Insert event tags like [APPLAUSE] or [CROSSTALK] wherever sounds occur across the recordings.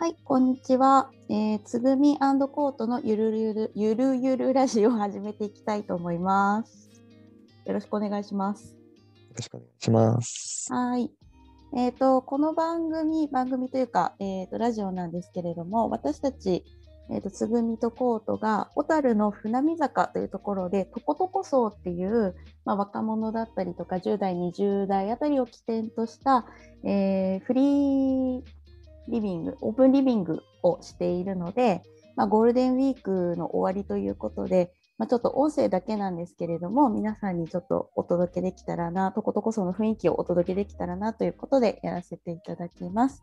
はい、こんにちは。えー、つぐみコートのゆるゆるゆるゆるラジオを始めていきたいと思います。よろしくお願いします。よろしくお願いします。はい。えっ、と、この番組、番組というか、えっ、と、ラジオなんですけれども、私たち、えっ、と、つぐみとコートが、小樽の船見坂というところで、とことこ層っていう、まあ、若者だったりとか、10代、20代あたりを起点とした、えーフリーリビング、オープンリビングをしているので、まあ、ゴールデンウィークの終わりということで、まあ、ちょっと音声だけなんですけれども、皆さんにちょっとお届けできたらな、とことこその雰囲気をお届けできたらなということでやらせていただきます。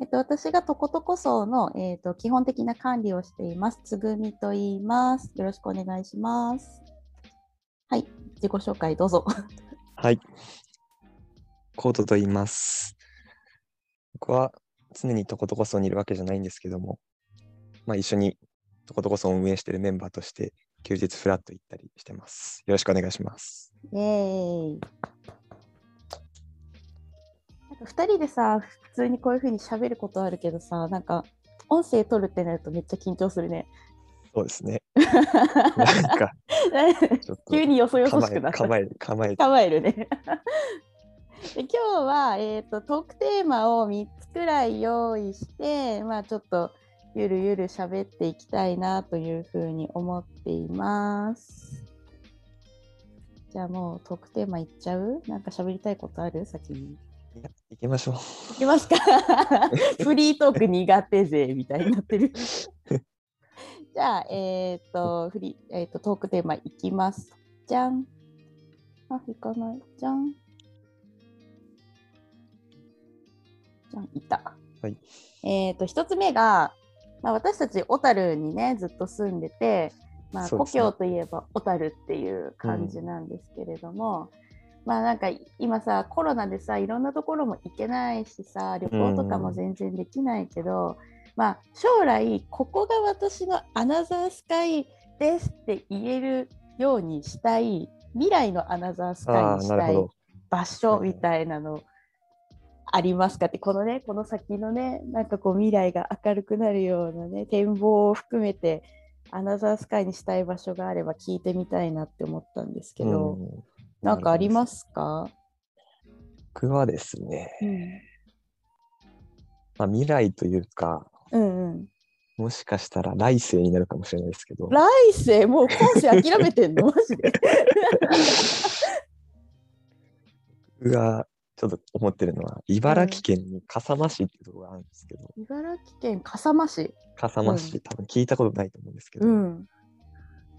えっと、私がとことこその、えっと、基本的な管理をしています。つぐみと言います。よろしくお願いします。はい、自己紹介どうぞ。はい。コートと言います。僕は常にとことこそにいるわけじゃないんですけども、まあ一緒にとことこそを運営しているメンバーとして休日フラッと行ったりしてます。よろしくお願いします。イエーイ。なんか2人でさ、普通にこういう風に喋ることあるけどさ、なんか音声取るってなるとめっちゃ緊張するね。そうですね。[LAUGHS] なんか [LAUGHS] 急によそよそしくなった。構え構え構えるね。で今日は、えー、とトークテーマを3つくらい用意して、まあ、ちょっとゆるゆる喋っていきたいなというふうに思っています。じゃあもうトークテーマいっちゃう？なんか喋りたいことある？先に。いきましょう。いきますか [LAUGHS] フリートーク苦手勢みたいになってる。[LAUGHS] じゃあ、えっ、と、フリー、えっ、と、トークテーマいきます。じゃん。あ、いかない。じゃん。いた。はい。えっ、と、一つ目が、まあ、私たち小樽にね、ずっと住んでて、まあ、故郷といえば小樽っていう感じなんですけれども、まあなんか今さコロナでさいろんなところも行けないしさ旅行とかも全然できないけど、まあ将来ここが私のアナザースカイですって言えるようにしたい未来のアナザースカイにしたい。場所みたいなのありますかってこのねこの先のねなんかこう未来が明るくなるようなね展望を含めてアナザースカイにしたい場所があれば聞いてみたいなって思ったんですけど、うん。なんかありますか、僕はですね、うん、まあ、未来というか、うんうん。もしかしたら来世になるかもしれないですけど、来世？もう今世諦めてんの？マジで。[LAUGHS] 僕がちょっと思ってるのは、茨城県に笠間市っていうところがあるんですけど、茨城県笠間市。笠間市、多分聞いたことないと思うんですけど、うん。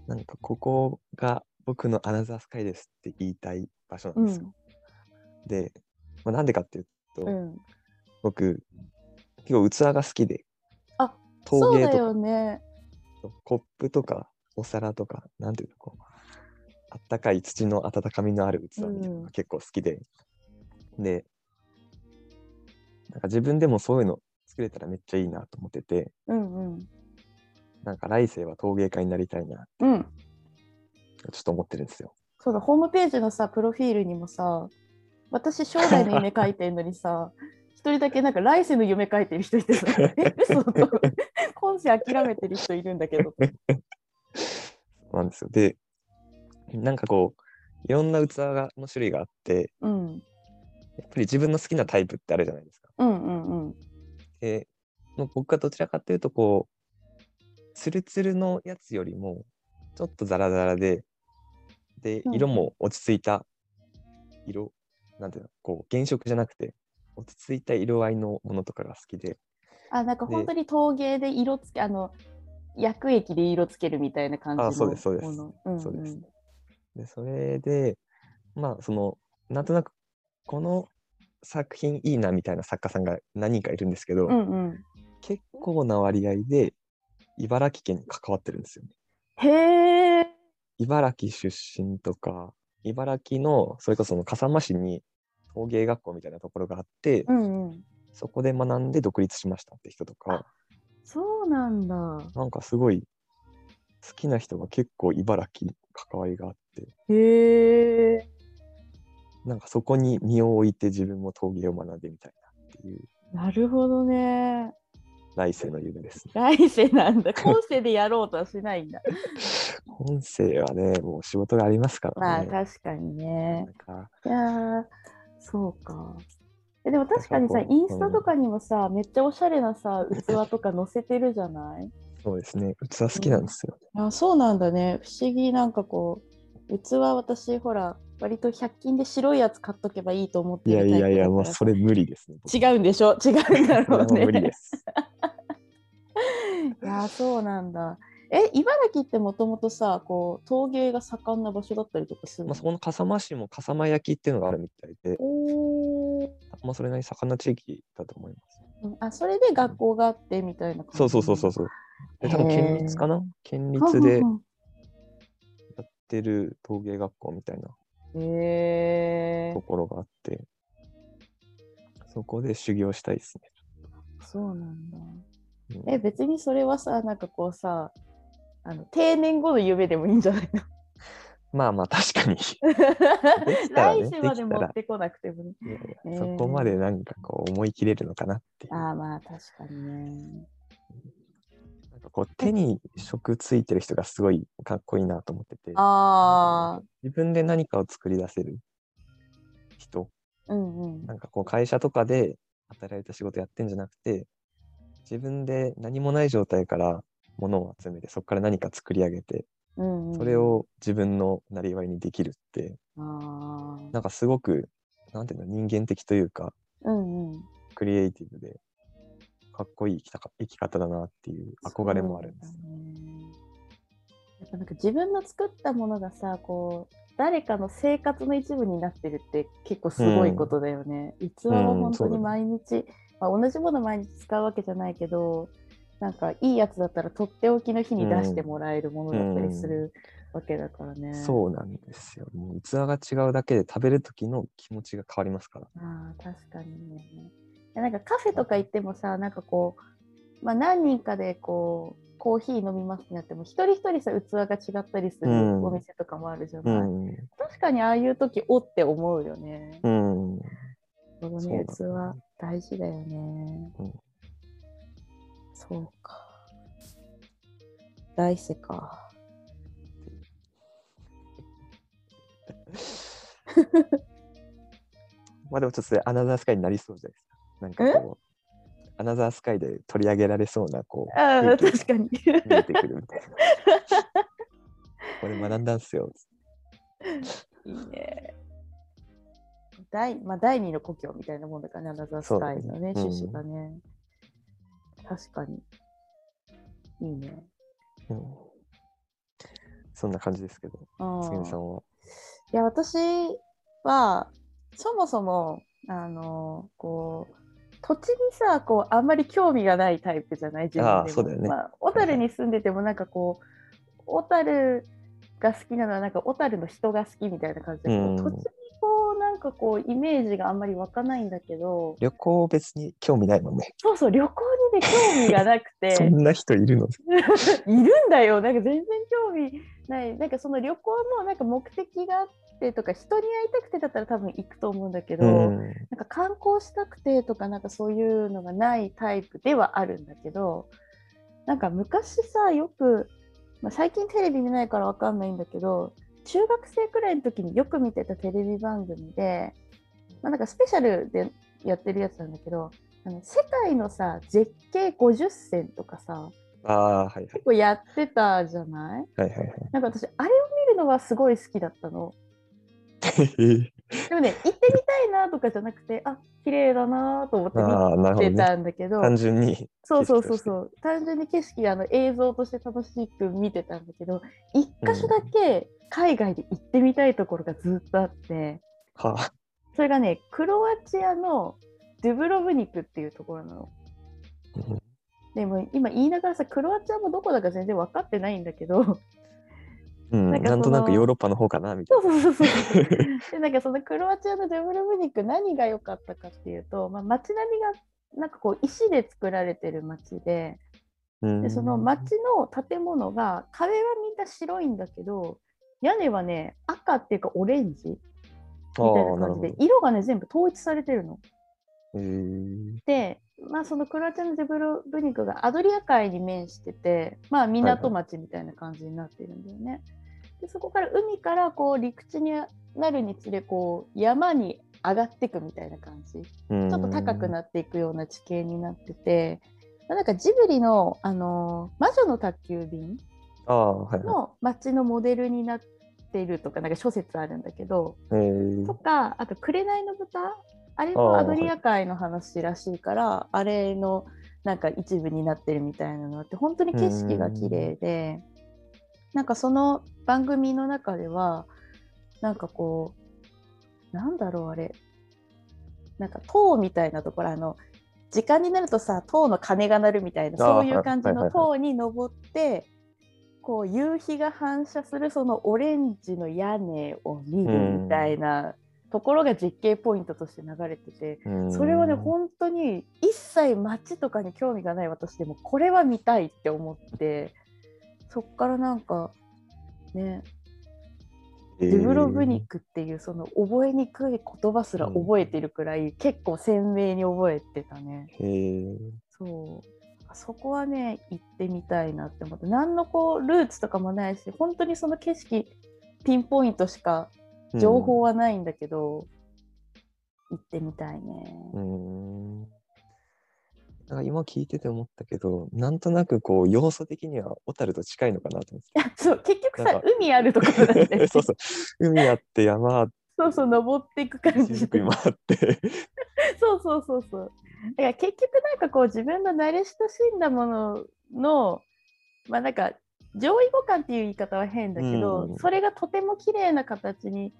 なんかここが僕のアナザースカイですって言いたい場所なんですよ。で、まあ、なんでかっていうと、うん。僕、結構器が好きで、あ陶そうだ芸とね。コップとかお皿とか、なんていうの、こう、あったかい土の温かみのある器みたいなのうん。が結構好きで、で、なんか自分でもそういうの作れたらめっちゃいいなと思ってて、うんうん。なんか来世は陶芸家になりたいな、うん。ちょっと思ってるんですよ。そうだホームページのさプロフィールにもさ私将来の夢書いてんのにさ [LAUGHS] 一人だけなんか来世の夢書いてる人いてさ [LAUGHS] え嘘と [LAUGHS] 今世諦めてる人いるんだけどそうなんですよ。で、なんかこう、いろんな器がの種類があって、うんやっぱり自分の好きなタイプってあるじゃないですか。うんうんうん。で、もう僕はどちらかというと、こう、ツルツルのやつよりも、ちょっとザラザラで、でうん、色も落ち着いた色、なんていうの、こう、原色じゃなくて、落ち着いた色合いのものとかが好きで、あなんかで本当に陶芸で色つけあの薬液で色つけるみたいな感じのあそうですそうです。もの。うんうんそうですで、それで、まあ、その、なんとなく、この作品いいなみたいな作家さんが何人かいるんですけど、うんうん。結構な割合で茨城県に関わってるんですよね。へえ茨城出身とか、茨城の、それこそその笠間市に陶芸学校みたいなところがあって、うんうん。そこで学んで独立しましたって人とか、そうなんだ。なんかすごい好きな人が結構茨城に関わりがあって、へえなんかそこに身を置いて自分も陶芸を学んでみたいなっていうなるほどね来世の夢ですね。来世なんだ。[LAUGHS] 今世でやろうとはしないんだ。本世はね、もう仕事がありますからまあね。確かにねいやー、そうか。えでも確かにさ、インスタとかにもさ、めっちゃおしゃれなさ、器とか載せてるじゃない？そうですね。器好きなんですよ。あそうなんだね。不思議、なんかこう、器私、ほら、割と100均で白いやつ買っとけばいいと思っていやいやいや、もうだからそれ無理ですね。僕違うんでしょ違うんだろうそれはもう無理でね。す。[LAUGHS] いやー、そうなんだ。え、茨城ってもともとさ、こう、陶芸が盛んな場所だったりとかするの？まあ、そこの笠間市も笠間焼きっていうのがあるみたいで、おーまあ、それなりに盛んな地域だと思います。うんあ、それで学校があってみたいな感じそうそうそうそうそう。で、多分県立かな？県立でやってる陶芸学校みたいなへえところがあって、そこで修行したいですね。そうなんだ。うんえ、別にそれはさ、なんかこうさ、あの定年後の夢でもいいんじゃないの？まあまあ確かに。[LAUGHS] ね来世まで持ってこなくてもね。いやいやえーそこまでなんかこう思い切れるのかなっていう。ああ、まあ確かにね。なんかこう手に職ついてる人がすごいかっこいいなと思ってて、ああ、自分で何かを作り出せる人、うんうん。なんかこう会社とかで働いた仕事やってんじゃなくて、自分で何もない状態から物を集めて、そこから何か作り上げて、うんうん、それを自分のなりわいにできるって、ああ、なんかすごく、なんていうの、人間的というか、うんうん。クリエイティブで、かっこいい生きたか生き方だなっていう憧れもあるんです。やっぱなんか自分の作ったものがさ、こう、誰かの生活の一部になってるって結構すごいことだよね。うん本当にそうだね毎日、まあ、同じもの毎日使うわけじゃないけど、なんかいいやつだったらとっておきの日に出してもらえるものだったりするわけだからね。そうなんですよ。もう器が違うだけで食べる時の気持ちが変わりますから。ああ、確かにね。なんかカフェとか行ってもさ、なんかこう、まあ、何人かでこう、コーヒー飲みますってなっても、一人一人さ、器が違ったりするうんお店とかもあるじゃうない。ん。確かにああいう時おって思うよね。うん。そのね、器大事だよね。うんそうか。来世か。[LAUGHS] まあでもちょっとアナザースカイになりそうじゃないですか。なんかこう、アナザースカイで取り上げられそうな、こう、あ確かに。見えてくるみたいな。[LAUGHS] これ学んだんすよ。いいね。第まあ、第二の故郷みたいなもんだからね、アナザースカイのね、趣旨がね。確かに。いいね。うん、そんな感じですけど、うん杉野さんは？いや、私は、そもそも、あの、こう、土地にさ、こう、あんまり興味がないタイプじゃない自分でそうだよね。まあ、小樽に住んでても、なんかこう、小樽が好きなのは、なんか小樽の人が好きみたいな感じで、うん。土地にこう、なんかこう、イメージがあんまり湧かないんだけど、旅行別に興味ないもんね。そうそう、旅行にね、興味がなくて。[LAUGHS] そんな人いるの？[LAUGHS] いるんだよ。なんか全然興味ない。なんかその旅行のなんか目的があってとか人に会いたくてだったら多分行くと思うんだけど、うん。なんか観光したくてとかなんかそういうのがないタイプではあるんだけどなんか昔さよく、まあ、最近テレビ見ないからわかんないんだけど中学生くらいの時によく見てたテレビ番組で、まあ、なんかスペシャルでやってるやつなんだけどあの世界のさ絶景50選とかさああ、はいはい。結構やってたじゃない？はいはいはい。なんか私あれを見るのはすごい好きだったの。でもね行ってみたいなとかじゃなくてあ綺麗だなと思って見てね。たんだけど、単純に。そうそうそうそう単純に景色あの映像として楽しく見てたんだけど一箇所だけ海外で行ってみたいところがずっとあってはあ。それがねクロアチアのドゥブロブニクっていうところなの。でも今言いながらさクロアチアもどこだか全然分かってないんだけどうん、なんなんとなくヨーロッパの方かなみたいそうそうそうそう。[LAUGHS] でなんかそのクロアチアのデブロブニク何が良かったかっていうと、まあ、街並みがなんかこう石で作られてる街でな。でその街の建物が壁はみんな白いんだけど屋根はね赤っていうかオレンジみたいな感じで色がね全部統一されてるの。でまあ、そのクロアチアのジェブロブニクがアドリア海に面してて、まあ、港町みたいな感じになってるんだよね。でそこから海からこう陸地になるにつれこう山に上がっていくみたいな感じ。ちょっと高くなっていくような地形になってて、まあ、なんかジブリの、あの魔女の宅急便の街のモデルになっているとかなんか諸説あるんだけど、とかあと「紅の豚」あれもアドリア海の話らしいからあれのなんか一部になってるみたいなのって本当に景色が綺麗でなんかその番組の中ではなんかこうなんだろうあれ。なんか塔みたいなところあの時間になるとさ塔の鐘が鳴るみたいなそういう感じの塔に登ってこう夕日が反射するそのオレンジの屋根を見るみたいなところが実景ポイントとして流れててそれはね本当に一切街とかに興味がない私でもこれは見たいって思ってそっからなんかね。デブロブニックっていうその覚えにくい言葉すら覚えてるくらい、結構鮮明に覚えてたね。そう。そこはね行ってみたいなって思って何のこうルーツとかもないし本当にその景色ピンポイントしか情報はないんだけど、うん、行ってみたいね。うんなんか今聞いてて思ったけど、なんとなくこう要素的には小樽と近いのかなと思って。い [LAUGHS] やそう結局さ海あるところなんで、[LAUGHS] そうそう海あって山あってそうそう登っていく感じで。もあって [LAUGHS] そうそうそうそう。だから結局なんかこう自分の慣れ親しんだもののまあなんか上位互換っていう言い方は変だけど、うん、それがとても綺麗な形に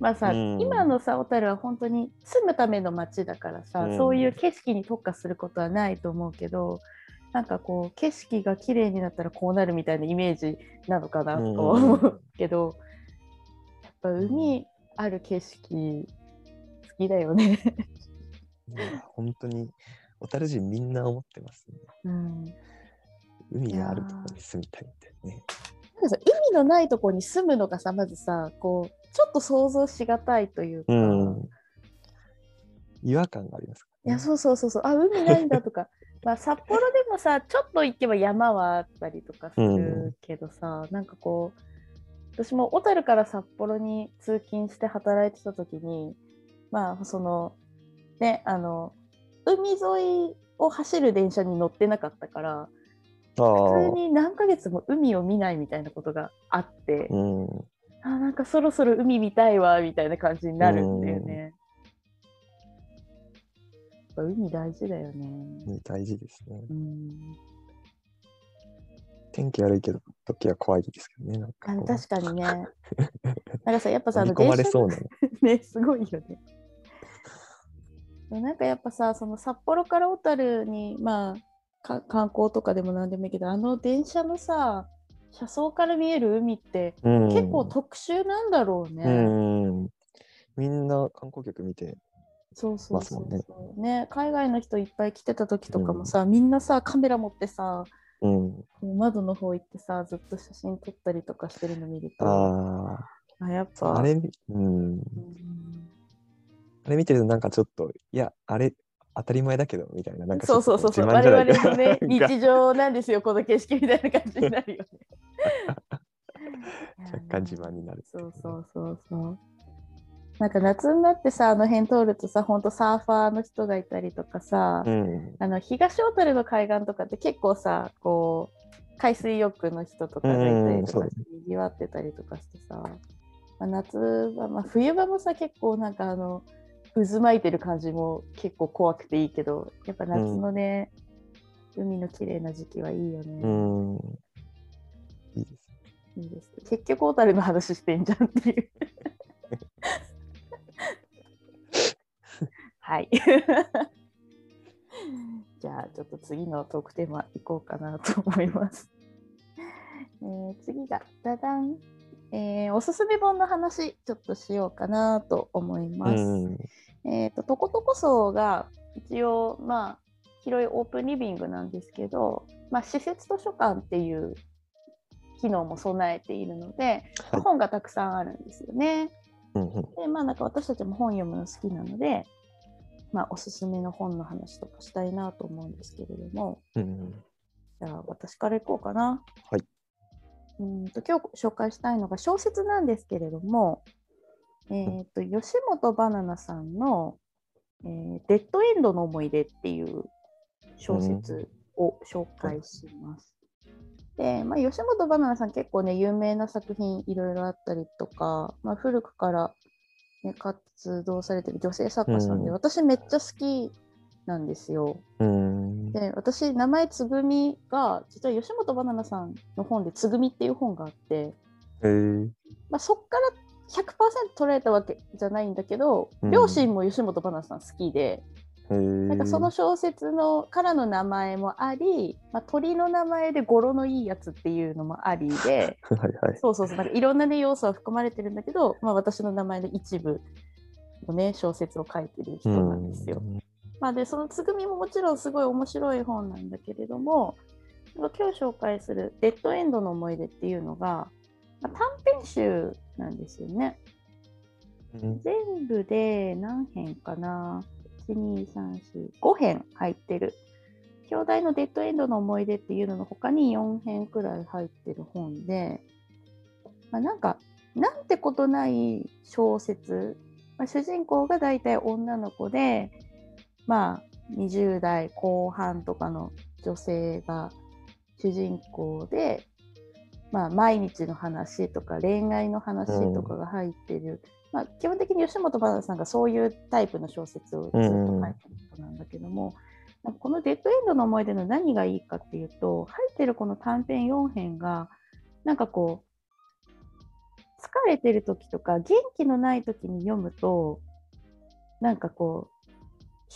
まあさ、うん、今のさ小樽は本当に住むための街だからさ、うん、そういう景色に特化することはないと思うけどなんかこう景色が綺麗になったらこうなるみたいなイメージなのかなと思うけど、やっぱ海ある景色好きだよね。本当に小樽人みんな思ってますね。うん、海があるところに住みたいってね。なんかさ海のないところに住むのがさまずさこうちょっと想像しがたいというか、うん、違和感がありますか、ね、いやそうそうそうそう。あ海ないんだとか。[LAUGHS] まあ札幌でもさちょっと行けば山はあったりとかするけどさ、うん、なんかこう私も小樽から札幌に通勤して働いてた時にまあそのねあの海沿いを走る電車に乗ってなかったから普通に何ヶ月も海を見ないみたいなことがあって、うん、あなんかそろそろ海見たいわみたいな感じになるんだよね。海大事だよね。海大事ですね。天気悪いけど、時は怖いですけどね。なんか確かにね。[LAUGHS] なんかさ、やっぱさ、込まれそうなね。すごいよね。なんかやっぱさ、その札幌から小樽に、まあ、観光とかでもなんでもいいけど、あの電車のさ、車窓から見える海って結構特殊なんだろうね。うん、みんな観光客見てそうそうそうね。ね海外の人いっぱい来てた時とかもさ、うん、みんなさカメラ持ってさ、うん、窓の方行ってさずっと写真撮ったりとかしてるの見ると。ああやっぱ。あれ、うん、あれ見てるとなんかちょっといやあれ当たり前だけどみたいななんかそうそうそうそう。我々のね日常なんですよこの景色みたいな感じになるよね。[LAUGHS] 若干自慢になる、そうそうそうそう。なんか夏になってさあの辺通るとさほんとサーファーの人がいたりとかさ、うん、あの東小樽の海岸とかって結構さこう海水浴の人とかがいたりとかにぎわってたりとかしてさ、まあ、夏は、まあ、冬場もさ結構なんかあの渦巻いてる感じも結構怖くていいけどやっぱ夏のね、うん、海の綺麗な時期はいいよね。うん。いいです。いいです。結局小樽の話してんじゃんっていう。はい。[LAUGHS] じゃあちょっと次のトークテーマいこうかなと思います。えー、次がダダン、えー、おすすめ本の話ちょっとしようかなと思います。えっ、ー、ととことこそが一応まあ広いオープンリビングなんですけど、まあ、施設図書館っていう機能も備えているので、はい、本がたくさんあるんですよね。でまあなんか私たちも本読むの好きなのでまあ、おすすめの本の話とかしたいなと思うんですけれども、うん。じゃあ私からいこうかな。はい。うんと今日紹介したいのが小説なんですけれども、えー、と吉本ばななさんの、えーデッドエンドの思い出」っていう小説を紹介します。で、まあ、吉本ばななさん結構ね有名な作品いろいろあったりとか、まあ、古くから、ね、活動されてる女性作家さんで、うん私めっちゃ好きなんですよ。うん。で私名前つぐみが実は吉本ばななさんの本で「つぐみ」っていう本があって、えー、まあ、そっから100%取られたわけじゃないんだけど、うん両親も吉本ばななさん好きで、えー、なんかその小説のからの名前もあり、まあ、鳥の名前で語呂のいいやつっていうのもありで [LAUGHS] はいはい。そうそうそうなんかいろんな、ね、要素は含まれてるんだけど、まあ、私の名前の一部の、ね、小説を書いてる人なんですよ。まあ、でそのつぐみももちろんすごい面白い本なんだけれども今日紹介する「デッドエンドの思い出」っていうのが、まあ、短編集なんですよね。うん。全部で何編かな ?1,2,3,4,5 編入ってる。兄弟のデッドエンドの思い出っていうのの他に4編くらい入ってる本で、まあ、なんかなんてことない小説、まあ、主人公が大体女の子でまあ20代後半とかの女性が主人公で、まあ、毎日の話とか恋愛の話とかが入ってる、まあ、基本的に吉本ばなさんがそういうタイプの小説をずっと書いてる人なんだけども、なんかこの「デッドエンドの思い出」の何がいいかっていうと入ってるこの短編4編がなんかこう疲れてる時とか元気のない時に読むとなんかこう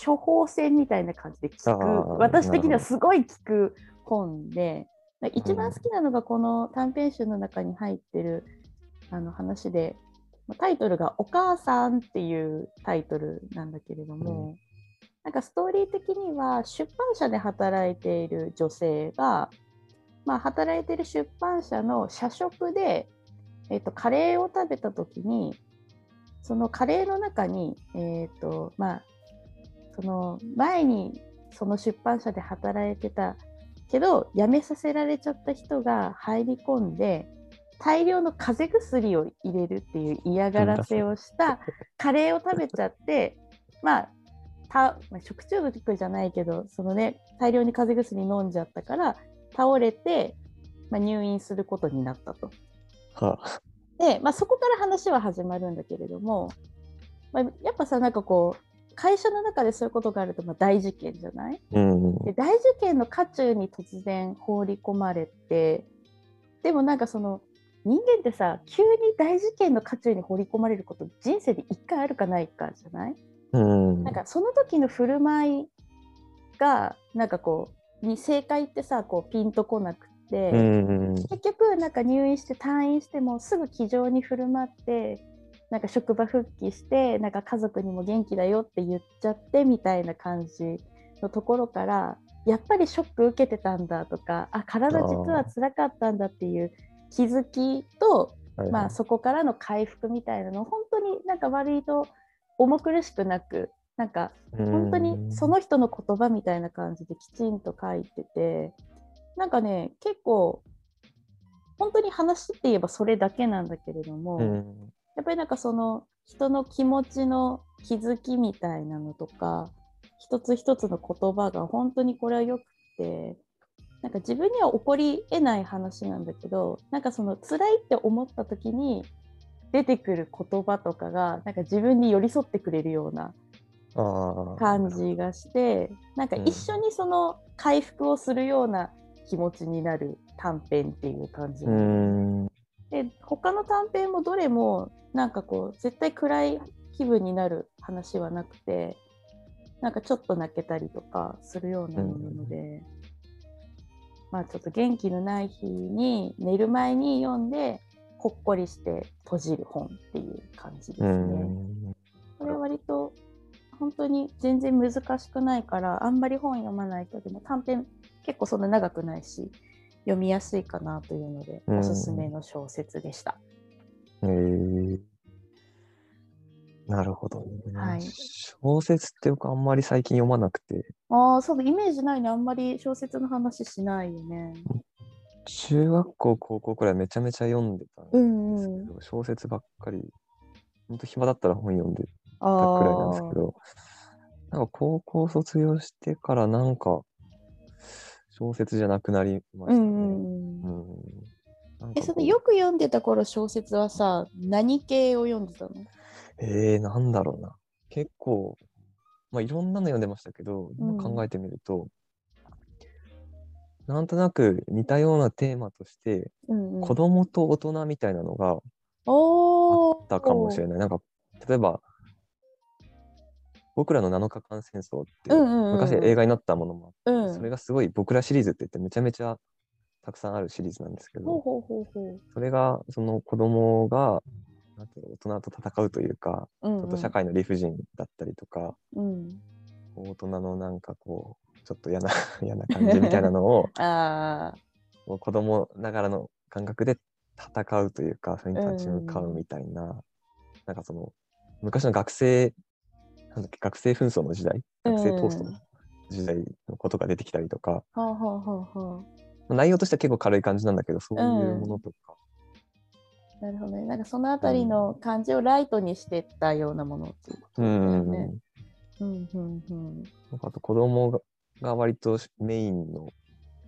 処方箋みたいな感じで聞く。私的にはすごい聞く本で一番好きなのがこの短編集の中に入ってるあの話でまあタイトルが「お母さん」っていうタイトルなんだけれども、なんかストーリー的には出版社で働いている女性が、まあ、働いている出版社の社食で、えっとカレーを食べた時にそのカレーの中に、えっとまあ、その前にその出版社で働いてたけど辞めさせられちゃった人が入り込んで大量の風邪薬を入れるっていう嫌がらせをした [LAUGHS] カレーを食べちゃってまあたまあ食中毒じゃないけどそのね大量に風邪薬飲んじゃったから倒れて、まあ、入院することになったと。はあ。で、まあ、そこから話は始まるんだけれども、まあ、やっぱさなんかこう会社の中でそういうことがあるとまあ大事件じゃない？うん。で大事件の渦中に突然放り込まれてでもなんかその人間ってさ急に大事件の渦中に放り込まれること人生で1回あるかないかじゃない？うん。なんかその時の振る舞いがなんかこうに正解ってさこうピンとこなくて、うん。結局なんか入院して退院してもすぐ気丈に振る舞ってなんか職場復帰してなんか家族にも元気だよって言っちゃってみたいな感じのところからやっぱりショック受けてたんだとかあ体実は辛かったんだっていう気づきとはいまあ、そこからの回復みたいなのを本当になんか割と重苦しくなくなんか本当にその人の言葉みたいな感じできちんと書いててなんかね結構本当に話って言えばそれだけなんだけれども、うん。やっぱりなんかその人の気持ちの気づきみたいなのとか一つ一つの言葉が本当にこれはよくてなんか自分には起こりえない話なんだけどなんかその辛いって思った時に出てくる言葉とかがなんか自分に寄り添ってくれるような。感じがしてなんか一緒にその回復をするような気持ちになる短編っていう感じ。で他の短編もどれもなんかこう絶対暗い気分になる話はなくてなんかちょっと泣けたりとかするようなもので、まあちょっと元気のない日に寝る前に読んでほっこりして閉じる本っていう感じですうね。ん。これ割と本当に全然難しくないからあんまり本読まない人でも短編結構そんな長くないし読みやすいかなというので、うんおすすめの小説でした。えー、なるほど、ね。はい小説って僕あんまり最近読まなくて、ああ、そうだ、イメージないね。あんまり小説の話しないよね。中学校、高校くらいめちゃめちゃ読んでたんうんですけうん。ど、小説ばっかり、ほんと暇だったら本読んでたあくらいなんですあけど、なんか高校卒業してからなんか小説じゃなくなりましたね。うんうんうん。え、そのよく読んでた頃小説はさ、何系を読んでたの？えー、なんだろうな。結構、まあいろんなの読んでましたけど、うん今考えてみると、なんとなく似たようなテーマとして、うんうん。子供と大人みたいなのがあったかもしれない。なんか、例えば、僕らの7日間戦争って、昔映画になったものもあって、うん。それがすごい僕らシリーズって言ってめちゃめちゃたくさんあるシリーズなんですけど、ほうほうほうほう。それがその子供がなんていうの大人と戦うというか、うんうんちょっと社会の理不尽だったりとか、うん。大人のなんかこうちょっと嫌な [LAUGHS] 嫌な感じみたいなのを [LAUGHS] ああ。もう子供ながらの感覚で戦うというかそれに立ち向かうみたいな、なんかその昔の学生なんだっけ学生紛争の時代学生トーストの時代のことが出てきたりとか、はあはあはあはまあ内容としては結構軽い感じなんだけどそういうものとか、あ。なるほどね。なんかそのあたりの感じをライトにしてったようなものっていうことうだよんね。うんうんうん。あと子供がが割とメインの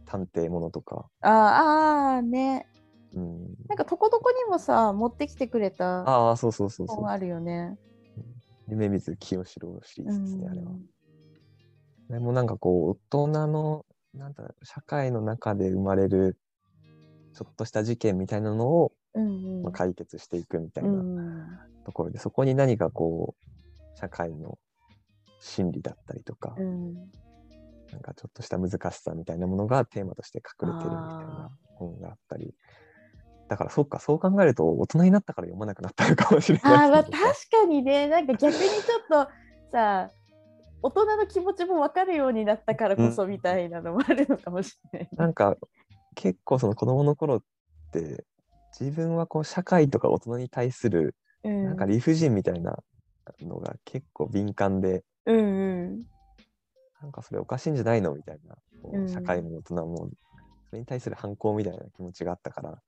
探偵ものとか、あーあーね。うん、なんかとことこにもさ、持ってきてくれたああそうそうそうそう本あるよね。夢水清志郎シリーズですね、あれは。うんでもなんかこう大人のなんだ社会の中で生まれるちょっとした事件みたいなのを、まあ、解決していくみたいうなん。ところで、そこに何かこう社会の心理だったりとか、うん。なんかちょっとした難しさみたいなものがテーマとして隠れてるみたいあな本があったり。だからそうか、そう考えると大人になったから読まなくなったのかもしれないあーまあけ確どかにね、なんか逆にちょっと [LAUGHS] さ、大人の気持ちも分かるようになったからこそみたいなのもあるのかもしれない。なんか結構その子供の頃って自分はこう社会とか大人に対するうんなんか理不尽みたいなのが結構敏感で、うんうんなんかそれおかしいんじゃないのみたいな、社会も大人もそれに対する反抗みたいな気持ちがあったから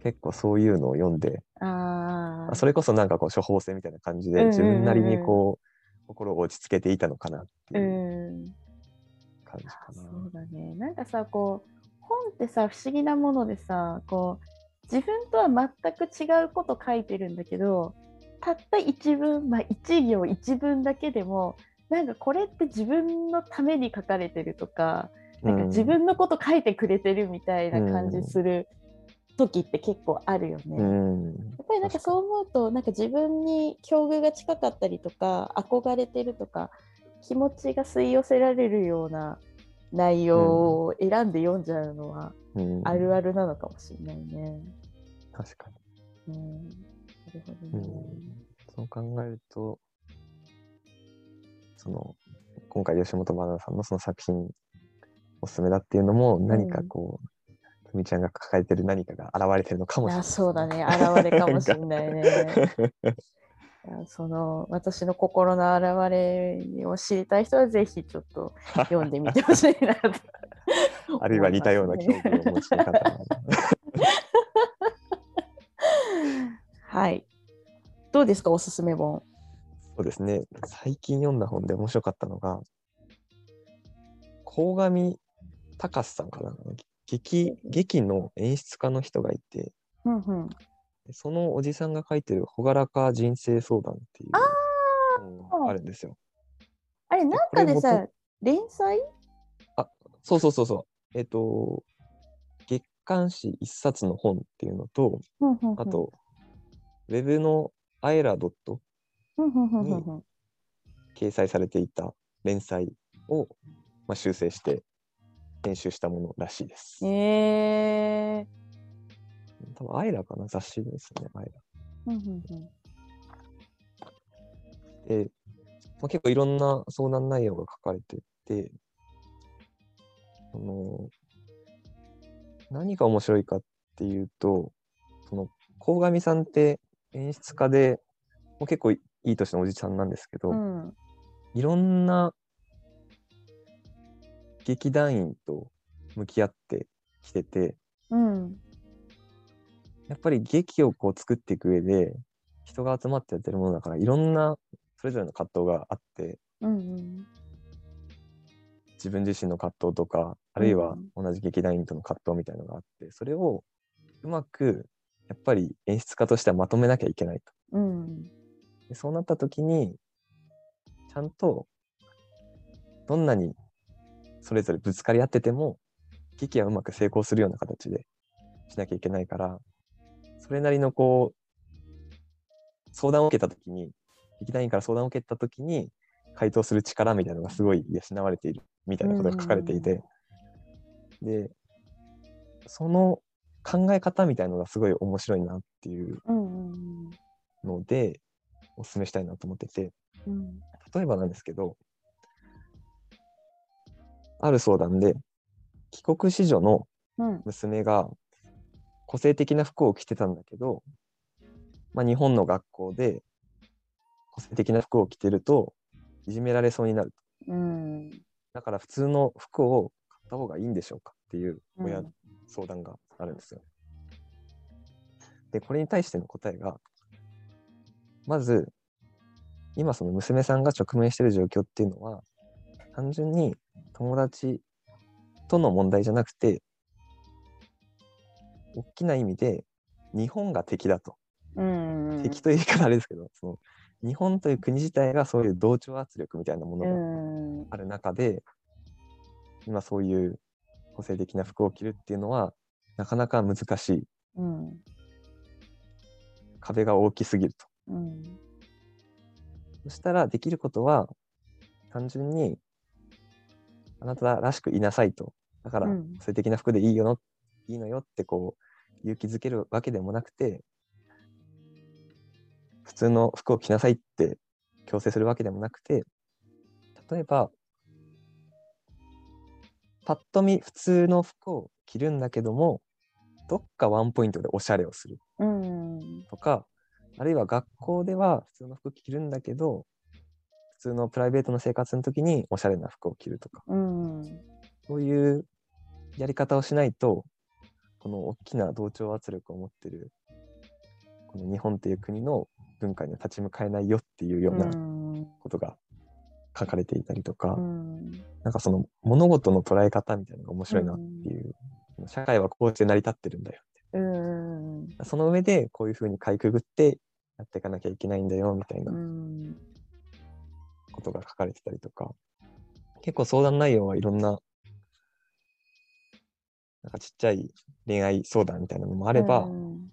結構そういうのを読んでああ。それこそなんかこう処方箋みたいな感じでうんうんうんうん自分なりにこう心を落ち着けていたのかなってういうん感じかな。そうだね。なんかさ、こう、本ってさ、不思議なものでさ、こう、自分とは全く違うこと書いてるんだけど、たった一文、まあ一行一文だけでも、なんかこれって自分のために書かれてるとか、なんか自分のこと書いてくれてるみたいな感じする時って結構あるよね。うん、やっぱりなんかそう思うとなんか自分に境遇が近かったりとか憧れてるとか気持ちが吸い寄せられるような内容を選んで読んじゃうのはうん、あるあるなのかもしれないね。確かに。うん、なるほどね。うんそう考えると、その、今回吉本ばなさんのその作品おすすめだっていうのも、何かこう、ふみちゃんが抱えてる何かが現れてるのかもしれない。そうだね現れかもしれないね。[LAUGHS] その私の心の表れを知りたい人はぜひちょっと [LAUGHS] 読んでみてほしいなと [LAUGHS] あるいは似たような境遇をお持ちの方ははい。どうですか、おすすめ本。そうですね。最近読んだ本で面白かったのが、鴻上隆さんかな。劇劇の演出家の人がいて、うんうん。でそのおじさんが書いてる朗らか人生相談っていう本があるんですよ。あれ、なんかでさ、連載？そうそうそうそう。えっ、と、月刊誌一冊の本っていうのと、うんうんうんあ、と、ウェブのアエラドットうんうんうんうんうん掲載されていた連載を、まあ、修正して編集したものらしいです。え多分アイラかな雑誌ですね、アイーうんうんうん。ラ。で、まあ、結構いろんな相談内容が書かれてて、その何が面白いかっていうと、その鴻上さんって演出家で、もう結構いい年のおじさんなんですけど、うん。いろんな劇団員と向き合ってきてて、うんやっぱり劇をこう作っていく上で、人が集まってやってるものだから、いろんなそれぞれの葛藤があって、うん自分自身の葛藤とか、あるいは同じ劇団員との葛藤みたいなのがあって、それをうまく、やっぱり演出家としてはまとめなきゃいけないと。うん。でそうなった時に、ちゃんと、どんなにそれぞれぶつかり合ってても、劇はうまく成功するような形でしなきゃいけないから、それなりのこう、相談を受けた時に、劇団員から相談を受けた時に、回答する力みたいなのがすごい養われているみたいなことが書かれていて、で、その考え方みたいのがすごい面白いなっていうので、お勧めしたいなと思ってて、うん例えばなんですけど、ある相談で、帰国子女のうん。娘が個性的な服を着てたんだけど、まあ、日本の学校で個性的な服を着てるといじめられそうになると。うんだから普通の服を買った方がいいんでしょうかっていう親、うん相談があるんですよ。で、これに対しての答えが、まず、今その娘さんが直面している状況っていうのは、単純に友達との問題じゃなくて、大きな意味で日本が敵だと。うん敵という言い方あれですけど、その日本という国自体がそういう同調圧力みたいなものうがんある中で、今そういう個性的な服を着るっていうのは、なかなか難しい。うん壁が大きすぎると。うんそしたらできることは、単純に、あなたらしくいなさいと。だから、うん個性的な服でいいよの、いいのよってこう、勇気づけるわけでもなくて、普通の服を着なさいって強制するわけでもなくて、例えば、パッと見普通の服を着るんだけども、どっかワンポイントでおしゃれをするうん。とか、あるいは学校では普通の服着るんだけど、普通のプライベートの生活の時におしゃれな服を着るとか、うん。そういうやり方をしないと、この大きな同調圧力を持ってる、この日本っていう国の文化には立ち向かえないよっていうようなうん。ことが書かれていたりとか、うん。なんかその物事の捉え方みたいなのが面白いなっていう、社会はこうして成り立ってるんだよって。うん。その上でこういうふうにかいくぐってやっていかなきゃいけないんだよみたいなうん。ことが書かれてたりとか、結構相談内容はいろんな、なんかちっちゃい恋愛相談みたいなのもあれば、うん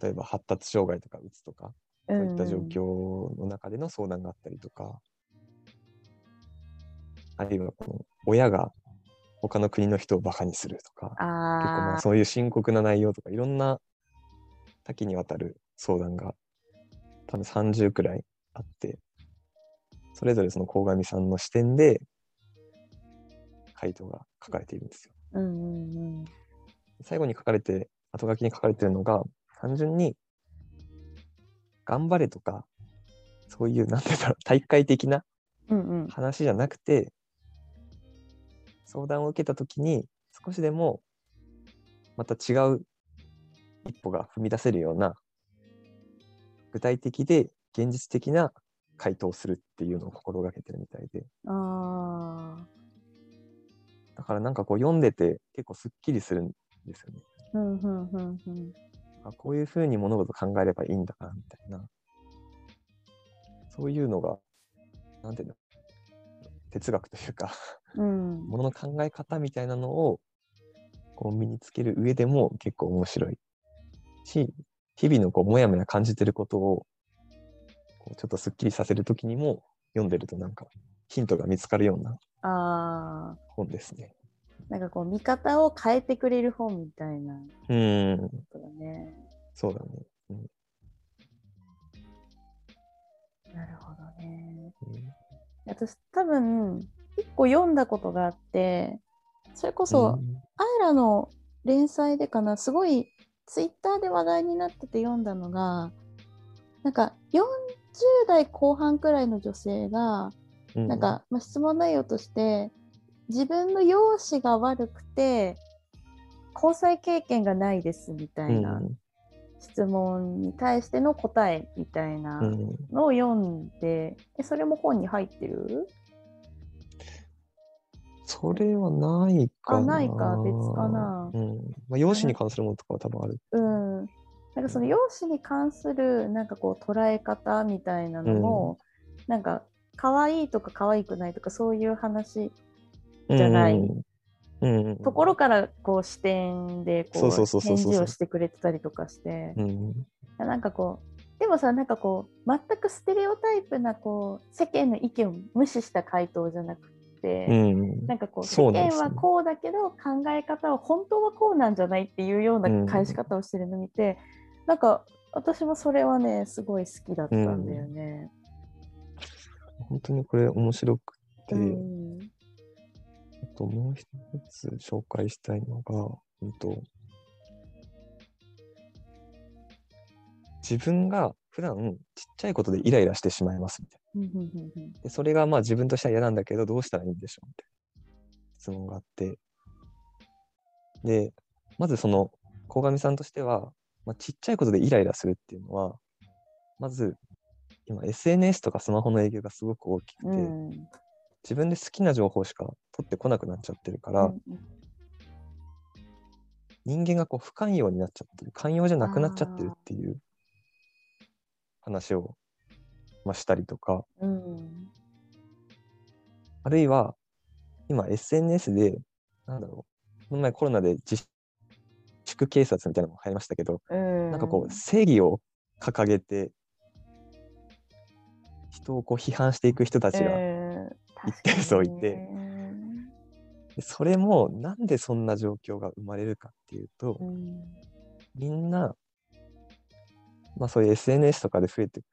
例えば発達障害とかうつとか、そういった状うん況の中での相談があったりとか、あるいはこの親が他の国の人をバカにするとか、結構まああそういう深刻な内容とかいろんな多岐にわたる相談が多分30くらいあってそれぞれその鴻上さんの視点で回答が書かれているんですよ。ーうんうん。最後に書かれて後書きに書かれているのが単純に頑張れとかそういうなんていうんだろう大会的なうんうん。話じゃなくて相談を受けた時に少しでもまた違う一歩が踏み出せるような具体的で現実的な回答をするっていうのを心がけてるみたいで。あだからなんかこう読んでて結構すっきりするんですよね。ーうんうんうんうん。あこういうふうに物事考えればいいんだなみたいな。そういうのがなんていうの哲学というかうん。[LAUGHS] ものの考え方みたいなのをこう身につける上でも結構面白いし、日々のこうもやもや感じてることをこうちょっとすっきりさせるときにも読んでるとなんかヒントが見つかるようなあ本ですね。ーなんかこう見方を変えてくれる本みたいなこうーん。そうだね。うんなるほどね。うん私多分一個読んだことがあってそれこそ、アイラの連載でかなすごいツイッターで話題になってて読んだのがなんか代後半くらいの女性がうなんか、まあ、質問内容として自分の容姿が悪くて交際経験がないですみたいな質問に対しての答えみたいなうんうんのを読んで、えそれも本に入ってる？それはないかな。あないか別かなうん。まあ、容姿に関するものとかは多分ある。うん。なんかその容姿に関するなんかこう捉え方みたいなのも、なんか可愛いとか可愛くないとかそういう話じゃないうんうんうん。ところからこう視点でこそう返事をしてくれてたりとかして、うん。なんかこうでもさなんかこう全くステレオタイプなこう世間の意見を無視した回答じゃなくて、うん。なんかこう世間はこうだけど考え方は本当はこうなんじゃないっていうような返し方をしてるのを見て、なんか私もそれはねすごい好きだったんだよね。本当にこれ面白くて、うんあともう一つ紹介したいのが、うんと、自分が普段ちっちゃいことでイライラしてしまいますみたいな。でそれがまあ自分としては嫌なんだけど、どうしたらいいんでしょうみたいな質問があって。で、まずその、鴻上さんとしては、まあ、ちっちゃいことでイライラするっていうのは、まず、今 SNS とかスマホの影響がすごく大きくて、うん。自分で好きな情報しか取ってこなくなっちゃってるから、うん人間がこう不寛容になっちゃってる寛容じゃなくなっちゃってるっていう話を、まあ、したりとかうん。あるいは今 SNS でなんだろうこの前コロナで自粛警察みたいなのも入りましたけど、うん。なんかこう正義を掲げて人をこう批判していく人たちが、うん一定数いて。それもなんでそんな状況が生まれるかっていうと、うん。みんな、まあそういう SNS とかで増えてく、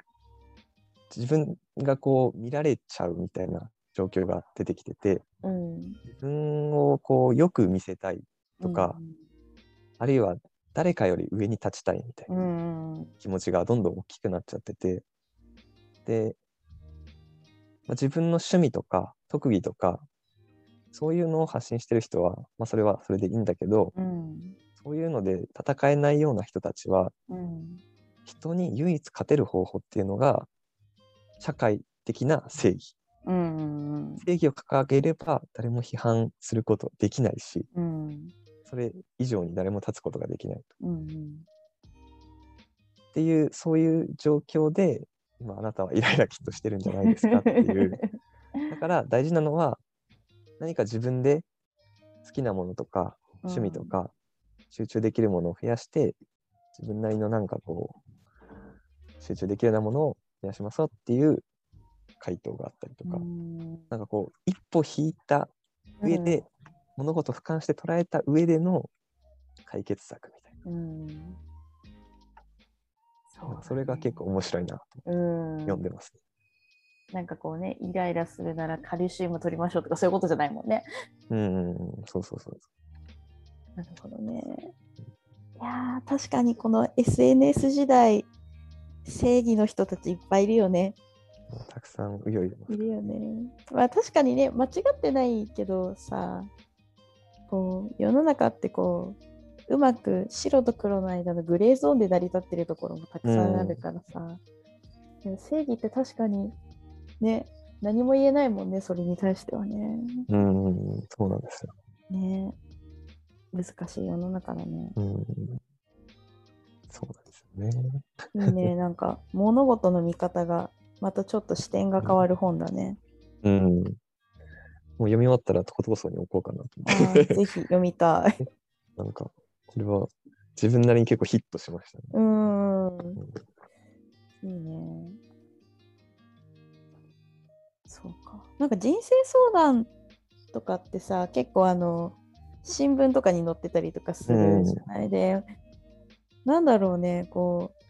自分がこう見られちゃうみたいな状況が出てきてて、うん。自分をこうよく見せたいとか、あるいは誰かより上に立ちたいみたいうんうなん。気持ちがどんどん大きくなっちゃってて、で、まあ、自分の趣味とか特技とか、そういうのを発信してる人は、まあそれはそれでいいんだけど、うん。そういうので戦えないような人たちは、うん。人に唯一勝てる方法っていうのが社会的な正義。うん正義を掲げれば誰も批判することできないしうん。それ以上に誰も立つことができないと。うん。っていうそういう状況で今あなたはイライラきっとしてるんじゃないですかっていう。[LAUGHS] だから大事なのは何か自分で好きなものとか趣味とか集中できるものを増やして自分なりのなんかこう集中できるようなものを増やしましょうっていう回答があったりとか、うん。なんかこう一歩引いた上で、物事を俯瞰して捉えた上での解決策みたいうん。な、それが結構面白いなとうん読んでますね。なんかこうねイライラするならカルシウム取りましょうとかそういうことじゃないもんねうん、そうそうそう。なるほどねいやー確かにこの SNS 時代正義の人たちいっぱいいるよねたくさんい。るよね。まあ確かにね、間違ってないけどさ、こう、世の中ってこう、うまく白と黒の間のグレーゾーンで成り立ってるところもたくさんあるからさ、でも正義って確かにね、何も言えないもんね、それに対してはね。うん、うんそうなんですよ。ね難しい世の中だね。うん、そうなんですよね。いいね、[LAUGHS] なんか物事の見方がまたちょっと視点が変わる本だね。うん。もう読み終わったらとことこそに置こうかなとあ思って。ーぜひ読みたい。[LAUGHS] なんか、これは自分なりに結構ヒットしましたね。うんいいね。そうか。なんか人生相談とかってさ、結構あの、新聞とかに載ってたりとかするじゃない、で、なんだろうね、こう、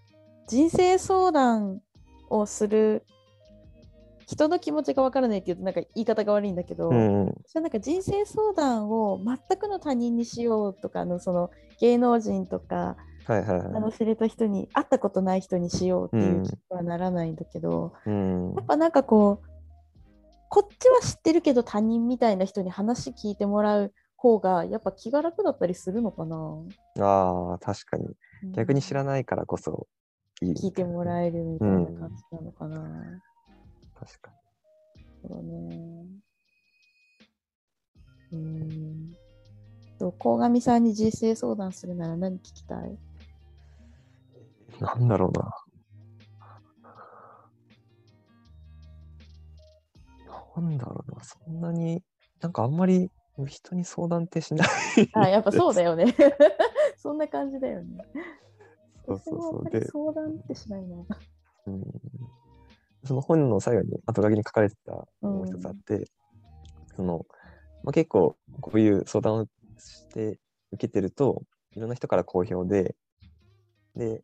人生相談をする人の気持ちがわからないっていうと、なんか言い方が悪いんだけど、うん、私はなんか人生相談を全くの他人にしようとかあのその芸能人とかはいはいはい。あの知れた人に会ったことない人にしようっていう気にはならないんだけど、うんやっぱなんかこうこっちは知ってるけど他人みたいな人に話聞いてもらう方がやっぱ気が楽だったりするのかな、ああ、確かに。逆に知らないからこそいい。聞いてもらえるみたいな感じなのかな。確かそうね。うーん。と、鴻上さんに人生相談するなら何聞きたい？に。なんだろうな。なんだろうな。そんなに、なんかあんまり人に相談ってしない。あ、やっぱそうだよね。[LAUGHS] そんな感じだよね。そうそうそう。相談ってしないな。うん、その本の最後に後書きに書かれてたもう一つあって、その、まあ、結構こういう相談をして受けてるといろんな人から好評でで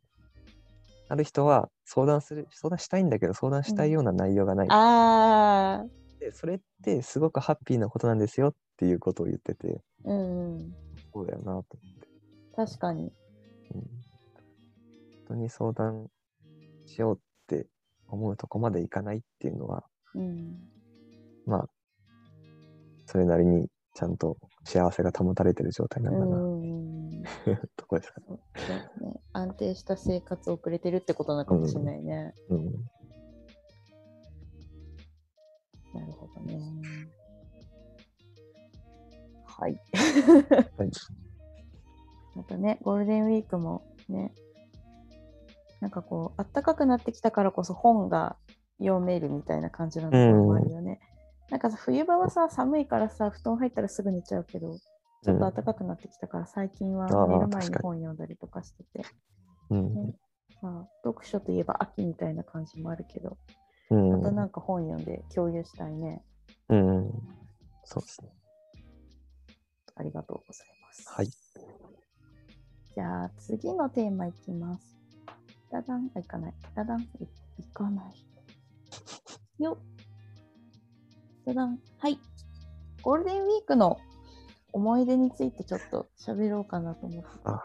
ある人は相談する相談したいんだけど相談したいような内容がない、あでそれってすごくハッピーなことなんですよっていうことを言っててー、うんうん。そうだよなと思って、確かに。うん、人に相談しようって思うとこまでいかないっていうのはうん。まあ、それなりにちゃんと幸せが保たれてる状態なだな、うんんうん。[LAUGHS] とこですかね。ね。安定した生活を送れてるってことなのかもしれないね。うん。なるほどね。はい。はい。[LAUGHS] またね、ゴールデンウィークもね、なんかこう、暖かくなってきたからこそ本が読めるみたいな感じなところもあるよね。なんかさ、冬場はさ、寒いからさ、布団入ったらすぐ寝ちゃうけど、ちょっと暖かくなってきたから、最近は寝る前に本読んだりとかしてて、うん。まあ、読書といえば秋みたいな感じもあるけど、うん。またなんか本読んで共有したいね。うん。そうですね。ありがとうございます。はい。じゃあ次のテーマいきます。ダダン、あ、いかない。ダダン、いいかない。よっ。ダダン、はい。ゴールデンウィークの思い出についてちょっと喋ろうかなと思って。あ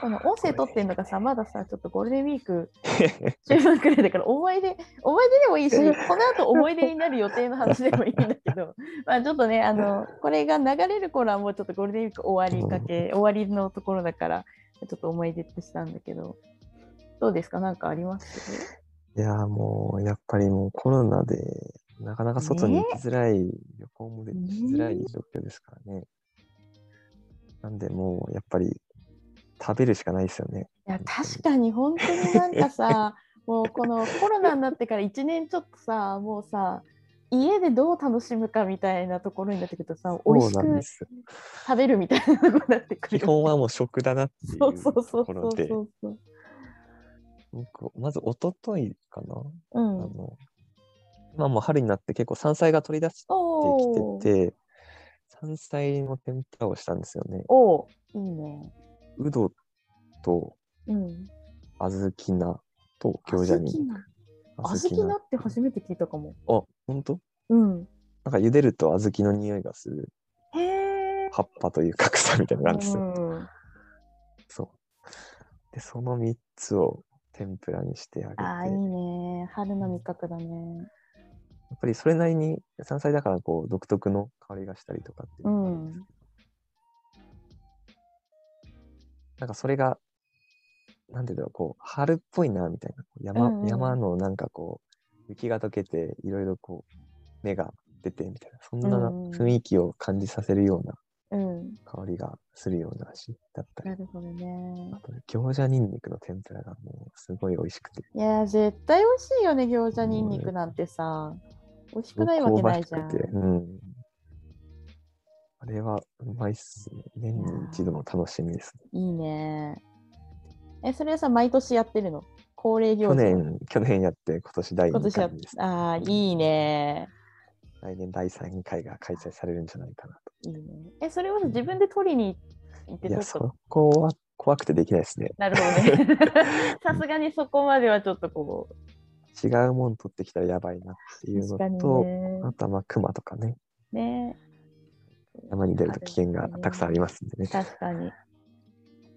この音声撮ってんのがさ、まださ、ちょっとゴールデンウィーク [LAUGHS] 中盤くらいだから、思い出、思い出でもいいし、この後思い出になる予定の話でもいいんだけど、[LAUGHS] まあちょっとね、あの、これが流れる頃はもうちょっとゴールデンウィーク終わりかけ、終わりのところだから、ちょっと思い出ってしたんだけど、どうですか？なんかあります？いやーもう、やっぱりもうコロナで、なかなか外に行きづらい、旅行もできづらい状況ですからね。なんでもう、やっぱり食べるしかないですよね。いや、確かに本当になんかさ、[LAUGHS] もうこのコロナになってから1年ちょっとさ、もうさ、家でどう楽しむかみたいなところになってくるとさ、美味しく。食べるみたいなところになってくる。基本はもう食だなっていうそうそうそうそうところで、そうそう。僕まず一昨日かな、うん。あの、今もう春になって結構山菜が取り出してきてて、山菜の天ぷらをしたんですよね。おーいいね。うどとうん。小豆菜と餃子に。小豆菜って初めて聞いたかも。あ、本当？うん。なんか茹でると小豆の匂いがするへえ。葉っぱというか草みたいなのがあるんですよ。うんそう。で、その3つを天ぷらにしてあげて、ああ、いいやね。春の味覚だね。っぱりそれなりに山菜だからこう独特の香りがしたりとかっていうのがあるんですけど、なんかそれが、なんていうんだろう、こう、春っぽいな、みたいな。山、うんうん山のなんかこう、雪が溶けて、いろいろこう、芽が出てみたいな、そんなうんうん雰囲気を感じさせるようなうん。香りがするような味だったりな、るほどねあ。と餃子ニンニクの天ぷらがもうすごい美味しくて、いやー、絶対美味しいよね、餃子ニンニクなんてさ。美味しくないわけないじゃん。うん。あれはうまいっすね。年に一度の楽しみですね。いいね。え、それはさ、毎年やってるの？恒例行去事年、去年やって、今年第2今年やっ回です。ああ、いいね。来年第3回が開催されるんじゃないかなと。いいね。え、それはさ自分で取りに行っていや、そこは怖くてできないですね。なるほどね。[LAUGHS] さすがにそこまではちょっとこう、違うもん取ってきたらやばいなっていうのと、ね。あとはまあ熊とかね、ね山に出ると危険がたくさんありますんでね。確かに。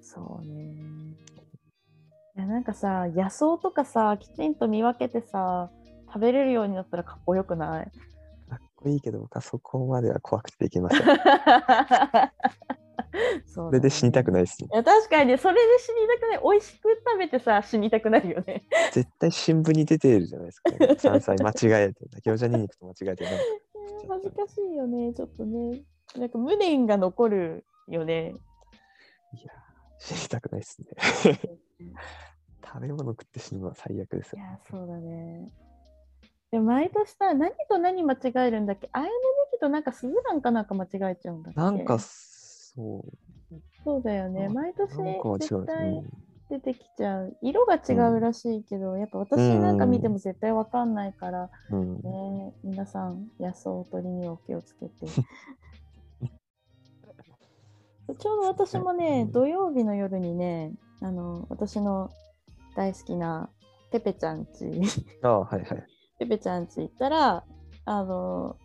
そうね。いやなんかさ野草とかさきちんと見分けてさ食べれるようになったらかっこよくない？こいいけど、僕はそこまでは怖くてできません。[LAUGHS] そそれで死にたくないですねい。や確かにねそれで死にたくない美味しく食べてさ死にたくなるよね絶対新聞に出てるじゃないですか、ね。山菜間違えて、餃子ニンニクと間違えて、なんか [LAUGHS] 恥ずかしいよねちょっとねなんか無念が残るよねいやー、死にたくないですね。[LAUGHS] 食べ物食って死ぬのは最悪ですよ。いやそうだねで毎年さ何と何間違えるんだっけ？あやめネギとなんかスズランかなんか間違えちゃうんだっけ？なんか、そう。そうだよね。あ毎年絶う。対うん。出てきちゃう。色が違うらしいけど、やっぱ私なんか見ても絶対わかんないから、うん、ね皆さん野草取りにはお気をつけて。[LAUGHS] ちょうど私もね、うん。土曜日の夜にねあの私の大好きなペペちゃんち。ああ、はいはい。ペペちゃんち行ったらあの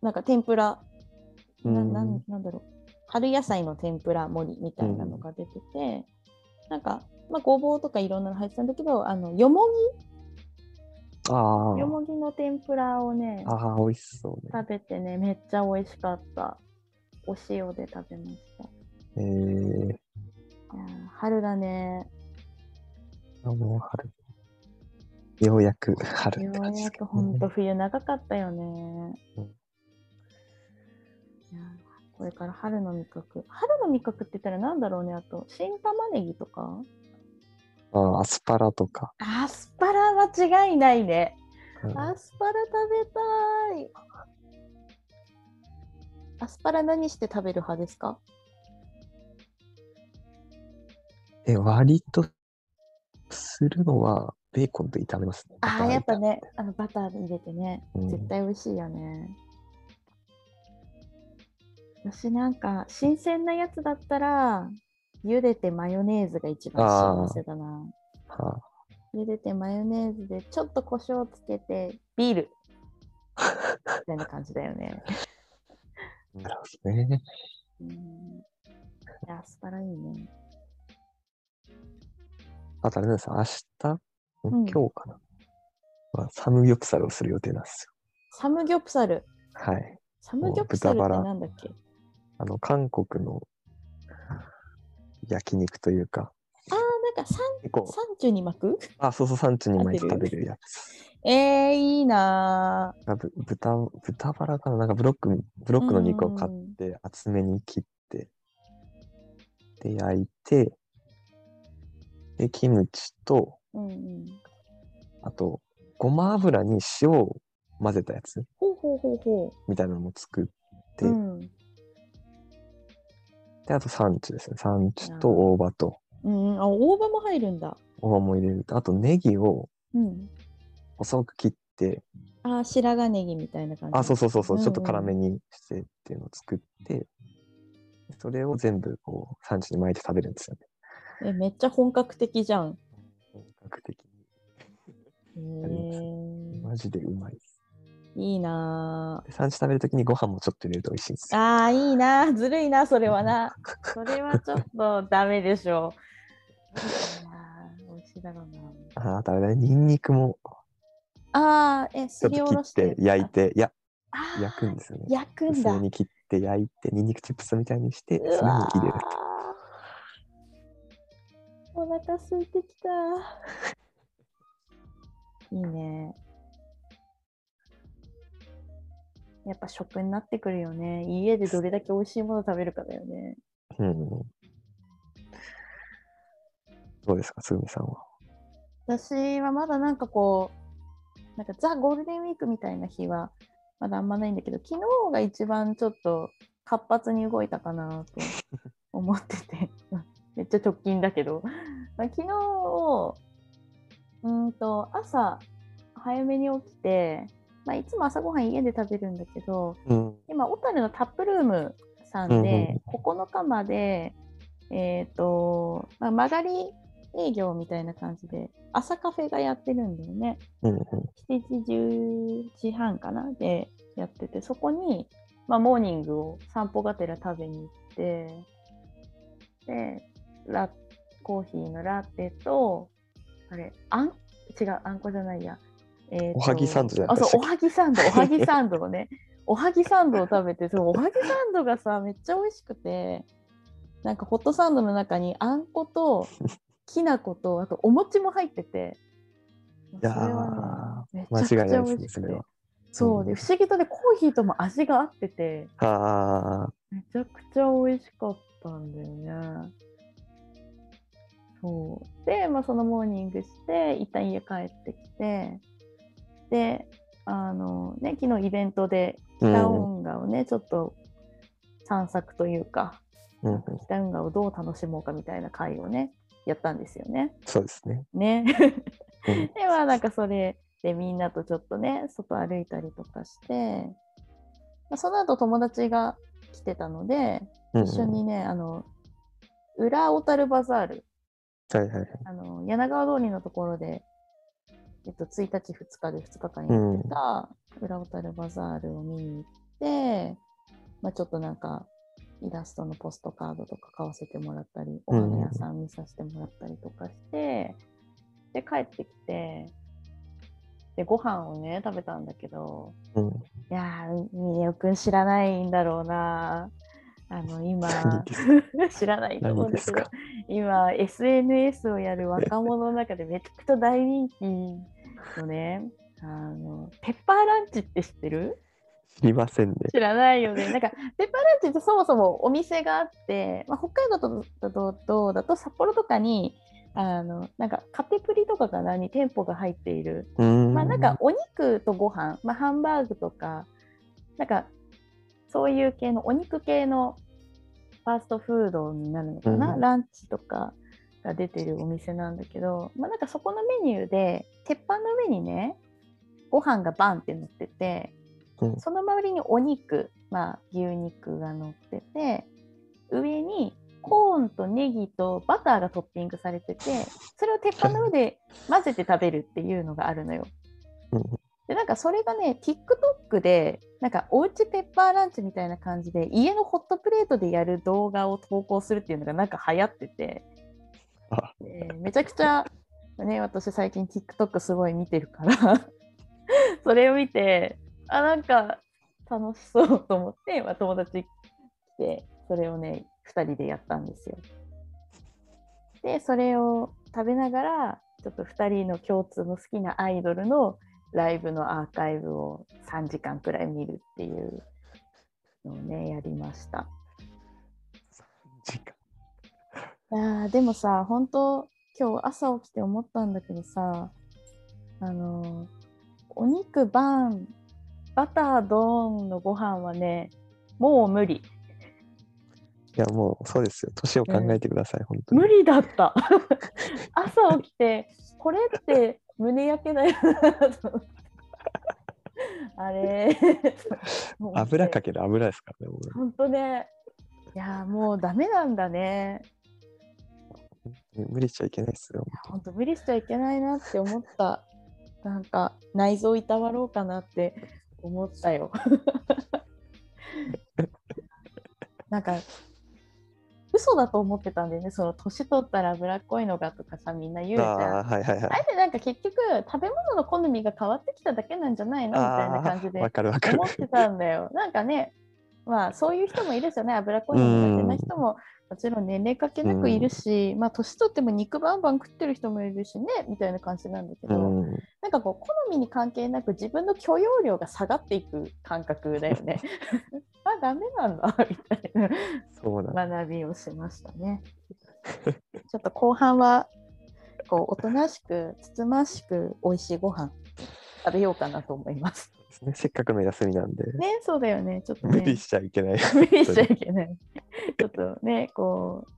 なんか天ぷらなうん。なんなんだろう。春野菜の天ぷら盛りみたいなのが出てて、なんか、まあ、ごぼうとかいろんなの入ってたんだけどあのよもああぎよもぎの天ぷらをねああ、美味しそうね。食べてねめっちゃ美味しかった。お塩で食べました。ええ春だね。あもう春。ようやく春ようやくじですけどね。ほんと冬長かったよね、うん。いやーこれから春の味覚。春の味覚って言ったらなんだろうね。あと新玉ねぎとか？ああ、アスパラとか。アスパラ間違いないね。うん。アスパラ食べたい。アスパラ何して食べる派ですか？え、割とするのはベーコンと炒めますね。ああ、やっぱねあのバター入れてね、うん絶対美味しいよね。私なんか、新鮮なやつだったら、茹でてマヨネーズが一番幸せだな。は茹でてマヨネーズでちょっと胡椒つけて、ビールみたいな感じだよね。あ、[LAUGHS] なるほどね。うん、いやアスパラいいね。あとあれですよ、明日、うん今日かな、まあ、サムギョプサルをする予定なんですサムギョプサル。よ。はい。サムギョプサルってなんだっけ？あの、韓国の焼肉というか、ああ、なんかサン結構、サンチュに巻く？あ、そうそう、サンチュに巻いて食べるやつ。えー、いいなあぶ豚、豚バラかな？なんかブロック、ブロックの肉を買っうんて、厚めに切って、で、焼いて、で、キムチと、ー。うんうん。あと、ごま油に塩を混ぜたやつほうほうほうほみたいなのも作って、う。うん。で、あとサンチュですね。サンチュと大葉と、うん、あ、大葉も入るんだ。大葉も入れると、あとネギをうん。細く切って、あ、白髪ネギみたいな感じ。あ、そうそうそうそう、うんうんちょっと辛めにしてっていうのを作って、それを全部こう、サンチュに巻いて食べるんですよね。え、めっちゃ本格的じゃん。本格的へに。ーマジでうまいです。いいなでサンチュ食べるときにご飯もちょっと入れると美味しいんです。あー、いいなぁ。ずるいな、それはな。それはちょっとダメでしょう。美味しいだろうな。ああとあれだね、ニンニクもあー、え、すりおろしと切ってて焼いて、いや、焼くんですよね。焼くんだ。薄めに切って焼いて、ニンニクチップスみたいにして、それに入れる。ーお腹空いてきた。[LAUGHS] いいね。やっぱ食になってくるよね。家でどれだけ美味しいもの食べるかだよね。うん。どうですか、つぐみさんは？私はまだなんかこう、なんかザ・ゴールデンウィークみたいな日はまだあんまないんだけど、昨日が一番ちょっと活発に動いたかなと思ってて、[LAUGHS] めっちゃ直近だけど、まあ、昨日、うーんと朝早めに起きて、まあ、いつも朝ごはん家で食べるんだけど、うん。今、小樽のタップルームさんで、9日まで、えっ、と、まあ、曲がり営業みたいな感じで、朝カフェがやってるんだよね。うんうん。7時、10時半かな？でやってて、そこに、まあ、モーニングを散歩がてら食べに行って、で、ラコーヒーのラテと、あれ、あん？違う、あんこじゃないや。えーとおはぎサンドじゃなあ、かったそう、おはぎサンド、[LAUGHS] おはぎサンドをね、おはぎサンドを食べて、そう、おはぎサンドがさ、めっちゃ美味しくて、なんかホットサンドの中にあんこと、きな粉と、あとお餅も入ってて、いやめちゃくちゃ違いないですね、美味しくてそれは。そうで、不思議とね、コーヒーとも味が合ってて、あめちゃくちゃ美味しかったんだよね。そう。で、まあ、そのモーニングして、一旦家帰ってきて、で、あのね、昨日イベントでうん北運河をね、ちょっと散策というか、あ、うんうん、北運河をどう楽しもうかみたいな会をね、やったんですよね。そうですね。ね。うん [LAUGHS] で、まあなんかそれでみんなとちょっとね、外歩いたりとかして、まあ、その後友達が来てたので、うんうん一緒にね、あの、裏小樽バザール、はいはいはい。あの柳川通りのところで、えっと、1日、2日で2日間やってた裏小樽バザールを見に行って、まあ、ちょっとなんか、イラストのポストカードとか買わせてもらったり、おうん花屋さん見させてもらったりとかして、で、帰ってきて、で、ご飯をね、食べたんだけど、うん、いやー、みねおくん知らないんだろうな。あの、[LAUGHS] 今知らないと思うんですか、今、SNS をやる若者の中でめちゃくちゃ大人気のね、あの、ペッパーランチって知ってる？知りませんね。知らないよね。なんか、ペッパーランチってそもそもお店があって、まあ、北海道とだととだと札幌とかに、あの、なんか、カテプリとかかなに店舗が入っている。まあなんかお肉とご飯、まあ、ハンバーグとか、なんかそういう系のお肉系のファーストフードになるのかな、うん。ランチとかが出てるお店なんだけど、まあなんかそこのメニューで、鉄板の上にね、ご飯がバンって乗ってて、うん。その周りにお肉、まあ牛肉が乗ってて、上にコーンとネギとバターがトッピングされてて、それを鉄板の上で混ぜて食べるっていうのがあるのよ。うんで、なんかそれがね、TikTok で、なんかおうちペッパーランチみたいな感じで、家のホットプレートでやる動画を投稿するっていうのがなんか流行ってて、あでめちゃくちゃ、ね、私最近 TikTok すごい見てるから、[LAUGHS] それを見て、あ、なんか楽しそうと思って、まあ、友達来て、それをね、2人でやったんですよ。で、それを食べながら、ちょっと2人の共通の好きなアイドルのライブのアーカイブを3時間くらい見るっていうのをね、やりました。時間いやーでもさ、本当今日朝起きて思ったんだけどさ、あのーお肉バン、バタードーンのご飯はね、もう無理。いや、もうそうですよ。年を考えてください、本当に。無理だった。[LAUGHS] 朝起きて、これって胸焼けだよなと思って。あれ油かける油ですからね。本当ね。いやーもうダメなんだね。無理しちゃいけないですよ。本当無理しちゃいけないなって思った。なんか内臓いたわろうかなって思ったよ。[LAUGHS] なんか嘘だと思ってたんだよね。その年取ったら脂っこいのがとかさみんな言うじゃん。ああ、はいはいはいあ。れってなんか結局食べ物の好みが変わってきただけなんじゃないの？みたいな感じで思。ってたんだよ。なんかね、まあそういう人もいるですよね。脂っこいの苦手な人ももちろん年齢関係なくいるし、まあ年取っても肉バンバン食ってる人もいるしね、みたいな感じなんだけうど、ん。なんかこう好みに関係なく自分の許容量が下がっていく感覚だよね。[LAUGHS] あ、ダメなんだ、みたいな。そうなんだ。学びをしましたね。ちょっと後半はこうおとなしくつつましく美味しいご飯食べようかなと思います。ですね。せっかくの休みなんで、ね、そうだよね。ちょっとね。無理しちゃいけない。[LAUGHS] 無理しちゃいけない。ちょっとね、こう、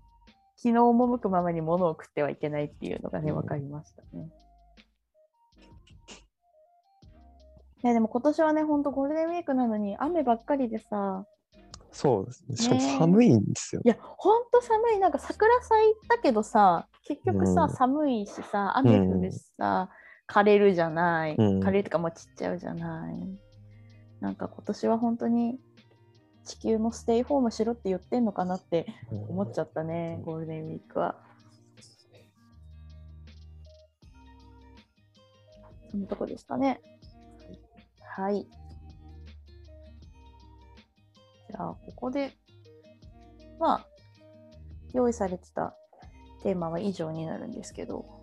気の赴くままに物を食ってはいけないっていうのがね、うん分かりましたね。ね、でも今年はね、ほんとゴールデンウィークなのに雨ばっかりでさ、そうですね。しかもね寒いんですよい。や、ほんと寒い。なんか桜咲いたけどさ、結局さ、うん寒いしさ、雨降るしさ、枯れるじゃない、うん、枯れるとかもちっちゃうじゃないなんか今年は本当に地球もステイホームしろって言ってんのかなって思っちゃったね、うん、ゴールデンウィークは。そのとこですかね。はい。じゃあ、ここで、まあ、用意されてたテーマは以上になるんですけど。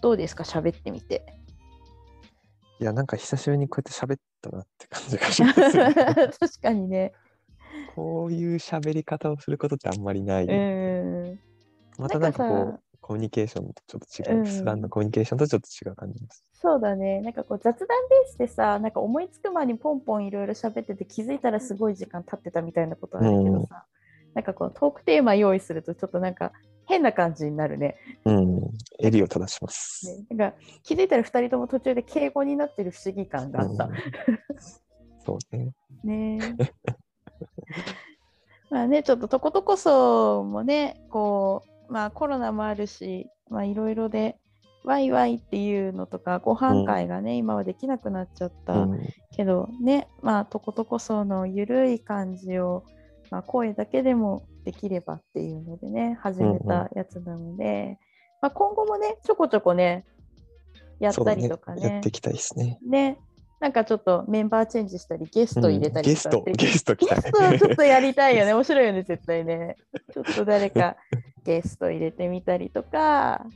どうですか、喋ってみて。いや、なんか久しぶりにこうやって喋ったなって感じがしますよね。[LAUGHS] 確かにね。こういう喋り方をすることってあんまりない。うん。またなんかこう、コミュニケーションとちょっと違う、うん普段のコミュニケーションとちょっと違う感じです。そうだね。なんかこう雑談ベースでさ、なんか思いつく前にポンポンいろいろ喋ってて気づいたらすごい時間経ってたみたいなことあるけどさ、なんかこうトークテーマ用意するとちょっとなんか変な感じになるね。うん。襟を正します。ねなんか気づいたら2人とも途中で敬語になってる不思議感があったうん。そうね。ねえ [LAUGHS] まあね、ちょっととことこそもね、こう、まあコロナもあるし、まあいろいろで、ワイワイっていうのとか、ご飯会がね、今はできなくなっちゃった。うん。けどね、まあ、とことこそのゆるい感じを、まあ、声だけでもできればっていうのでね、始めたやつなので、まあ、今後もね、ちょこちょこね、やったりとかねそうだやっていきたいですね。ね、なんかちょっとメンバーチェンジしたり、ゲスト入れたりとかうんゲスト、ゲスト来たね。ゲストはちょっとやりたいよね。[LAUGHS] 面白いよね、絶対ね。ちょっと誰か [LAUGHS] ゲスト入れてみたりとか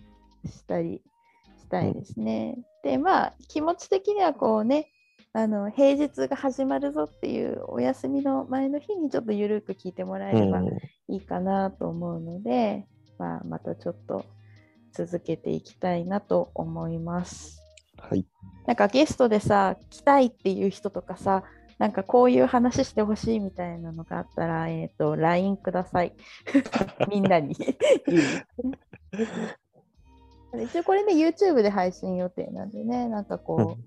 したりしたいですね。で、まあ、気持ち的にはこうね、あの平日が始まるぞっていうお休みの前の日にちょっとゆるく聞いてもらえればうん。いいかなと思うので、まあ、またちょっと続けていきたいなと思います。はい。なんかゲストでさ、来たいっていう人とかさ、なんかこういう話してほしいみたいなのがあったら、えっ、と、LINE ください。[LAUGHS] みんなに。[LAUGHS] 一応これね、YouTube で配信予定なんでね、なんかこう、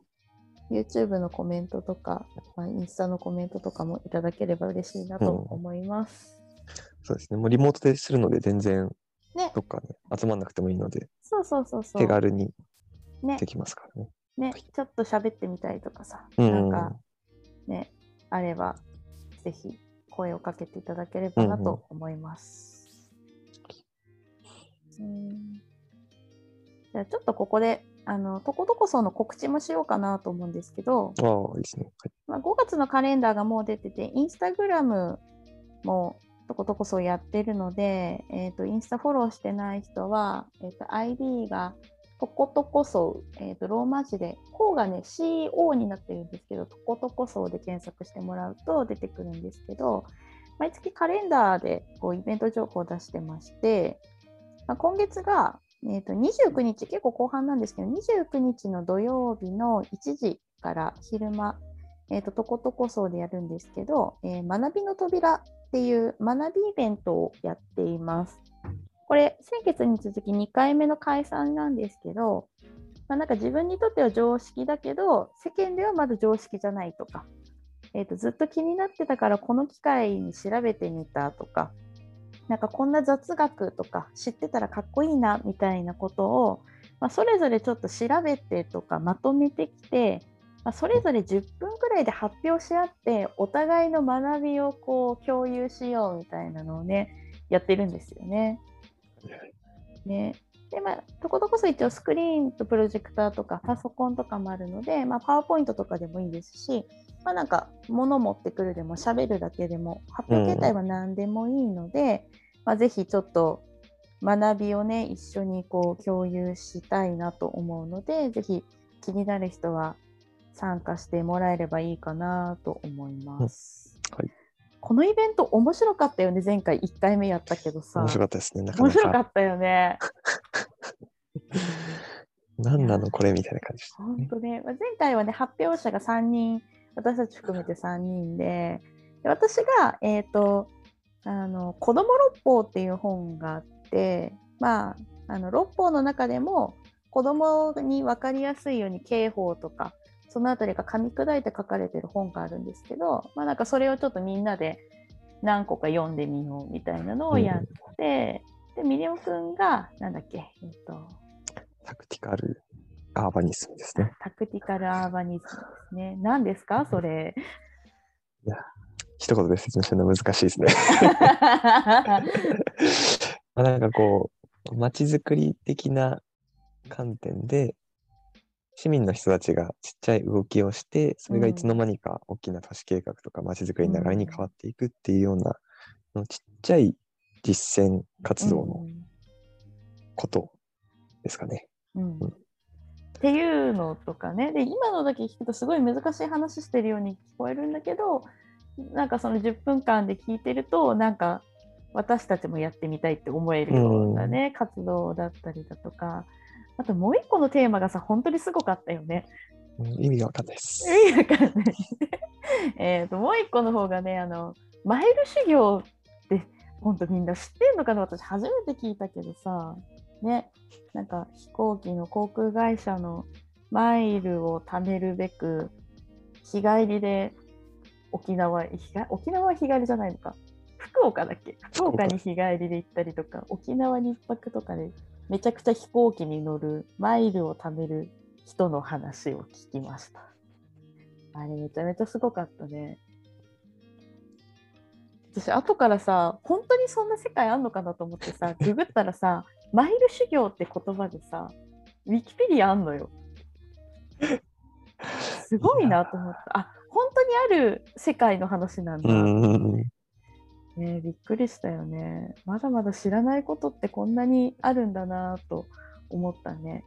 YouTube のコメントとか、まあ、インスタのコメントとかもいただければ嬉しいなと思います。そうですね。もうリモートでするので、全然ね、どっかね、集まんなくてもいいので、そうそうそうそう。手軽にねできますからね。ね、ちょっと喋ってみたいとかさ、うんなんかね、あれば、ぜひ声をかけていただければなと思います。うんじゃあちょっとここで、あの、とことこその告知もしようかなと思うんですけど、ああ、いいですね。まあ、5月のカレンダーがもう出てて、インスタグラムもとことこそやってるので、えっ、と、インスタフォローしてない人は、えっ、と、ID がとことこそ、えっ、と、ローマ字で、こうがね、CO になってるんですけど、とことこそで検索してもらうと出てくるんですけど、毎月カレンダーでこうイベント情報を出してまして、まあ、今月が、えー、と29日、結構後半なんですけど、29日の土曜日の1時から昼間、えー、ととことこそうでやるんですけど、えー学びの扉っていう学びイベントをやっています。これ、先月に続き2回目の開催なんですけど、まあ、なんか自分にとっては常識だけど、世間ではまだ常識じゃないとか、えー、とずっと気になってたからこの機会に調べてみたとか、なんかこんな雑学とか知ってたらかっこいいなみたいなことを、まあ、それぞれちょっと調べてとかまとめてきて、まあ、それぞれ10分くらいで発表し合ってお互いの学びをこう共有しようみたいなのをねやってるんですよね。ねでまあ、とことこそ一応スクリーンとプロジェクターとかパソコンとかもあるので、まあ、パワーポイントとかでもいいですし、まあ、なんか物持ってくるでも喋るだけでも発表形態は何でもいいので、まあ、ぜひちょっと学びをね一緒にこう共有したいなと思うのでぜひ気になる人は参加してもらえればいいかなと思います。はいこのイベント面白かったよね前回1回目やったけどさ面白かったですね。なか面なか。白かったよね。[LAUGHS] 何なのこれみたいな感じでね。本当ね、まあ前回はね、発表者が3人、私たち含めて3人で、で私が、えっ、と、あの、子供六法っていう本があって、まあ、あの、六法の中でも、子供に分かりやすいように刑法とか、そのあたりが噛み砕いて書かれてる本があるんですけど、まあなんかそれをちょっとみんなで何個か読んでみようみたいなのをやって、で、ミリオくんが、なんだっけ、えっ、と、タクティカルアーバニスムですね。タクティカルアーバニズムですね。何ですかそれ？一言で説明するの難しいですね。[LAUGHS] まあなんかこう、街づくり的な観点で、市民の人たちがちっちゃい動きをして、それがいつの間にか大きな都市計画とか街づくりの流れに変わっていくっていうような、そのちっちゃい実践活動のことですかね。うんうんっていうのとかねで今のだけ聞くとすごい難しい話してるように聞こえるんだけどなんかその10分間で聞いてるとなんか私たちもやってみたいって思えるようなね、活動だったりだとかあともう一個のテーマがさ本当にすごかったよね。うん意味がわかんないです。意味わかんない。[LAUGHS] えーともう一個の方がねあのマイル修行って本当みんな知ってんのかな？私初めて聞いたけどさねなんか飛行機の航空会社のマイルを貯めるべく日帰りで沖縄日帰沖縄は日帰りじゃないのか福岡だっけ？福岡に日帰りで行ったりとか沖縄に一泊とかでめちゃくちゃ飛行機に乗るマイルを貯める人の話を聞きました。あれめちゃめちゃすごかったね。私後からさ本当にそんな世界あんのかなと思ってさ [LAUGHS] ググったらさマイル修行って言葉でさウィキペディアあんのよ。[LAUGHS] すごいなと思った。あ本当にある世界の話なんだ。うん。ねえびっくりしたよね。まだまだ知らないことってこんなにあるんだなと思ったね。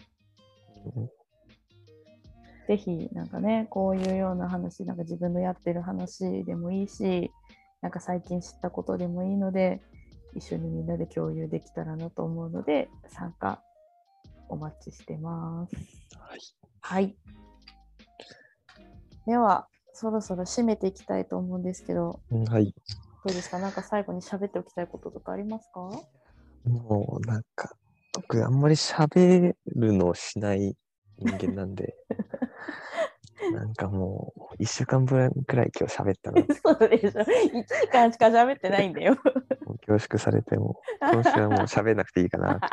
ぜひなんかねこういうような話なんか自分のやってる話でもいいしなんか最近知ったことでもいいので一緒にみんなで共有できたらなと思うので参加お待ちしてます。はい。はい。ではそろそろ締めていきたいと思うんですけどうんはい。どうですか？なんか最後に喋っておきたいこととかありますか？もうなんか、僕あんまり喋るのをしない人間なんで、[LAUGHS] なんかもう、一週間分くらい今日喋ったなって、そうでしょ ?1 時間しか喋ってないんだよ。もう恐縮されても、今週はもう喋んなくていいかなって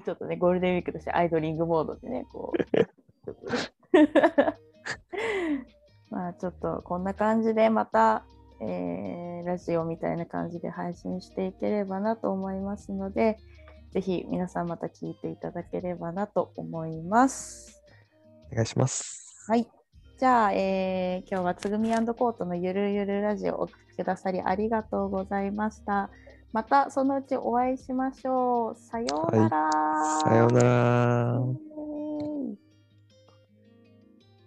[LAUGHS] ちょっとね、ゴールデンウィークとしてアイドリングモードでね、こう。[LAUGHS] [LAUGHS] まあちょっとこんな感じでまた、えーラジオみたいな感じで配信していければなと思いますので、ぜひ皆さんまた聞いていただければなと思います。お願いします。はい。じゃあ、えー今日はつぐみコートのゆるゆるラジオをお聞きくださりありがとうございました。またそのうちお会いしましょう。さようなら。さようなら。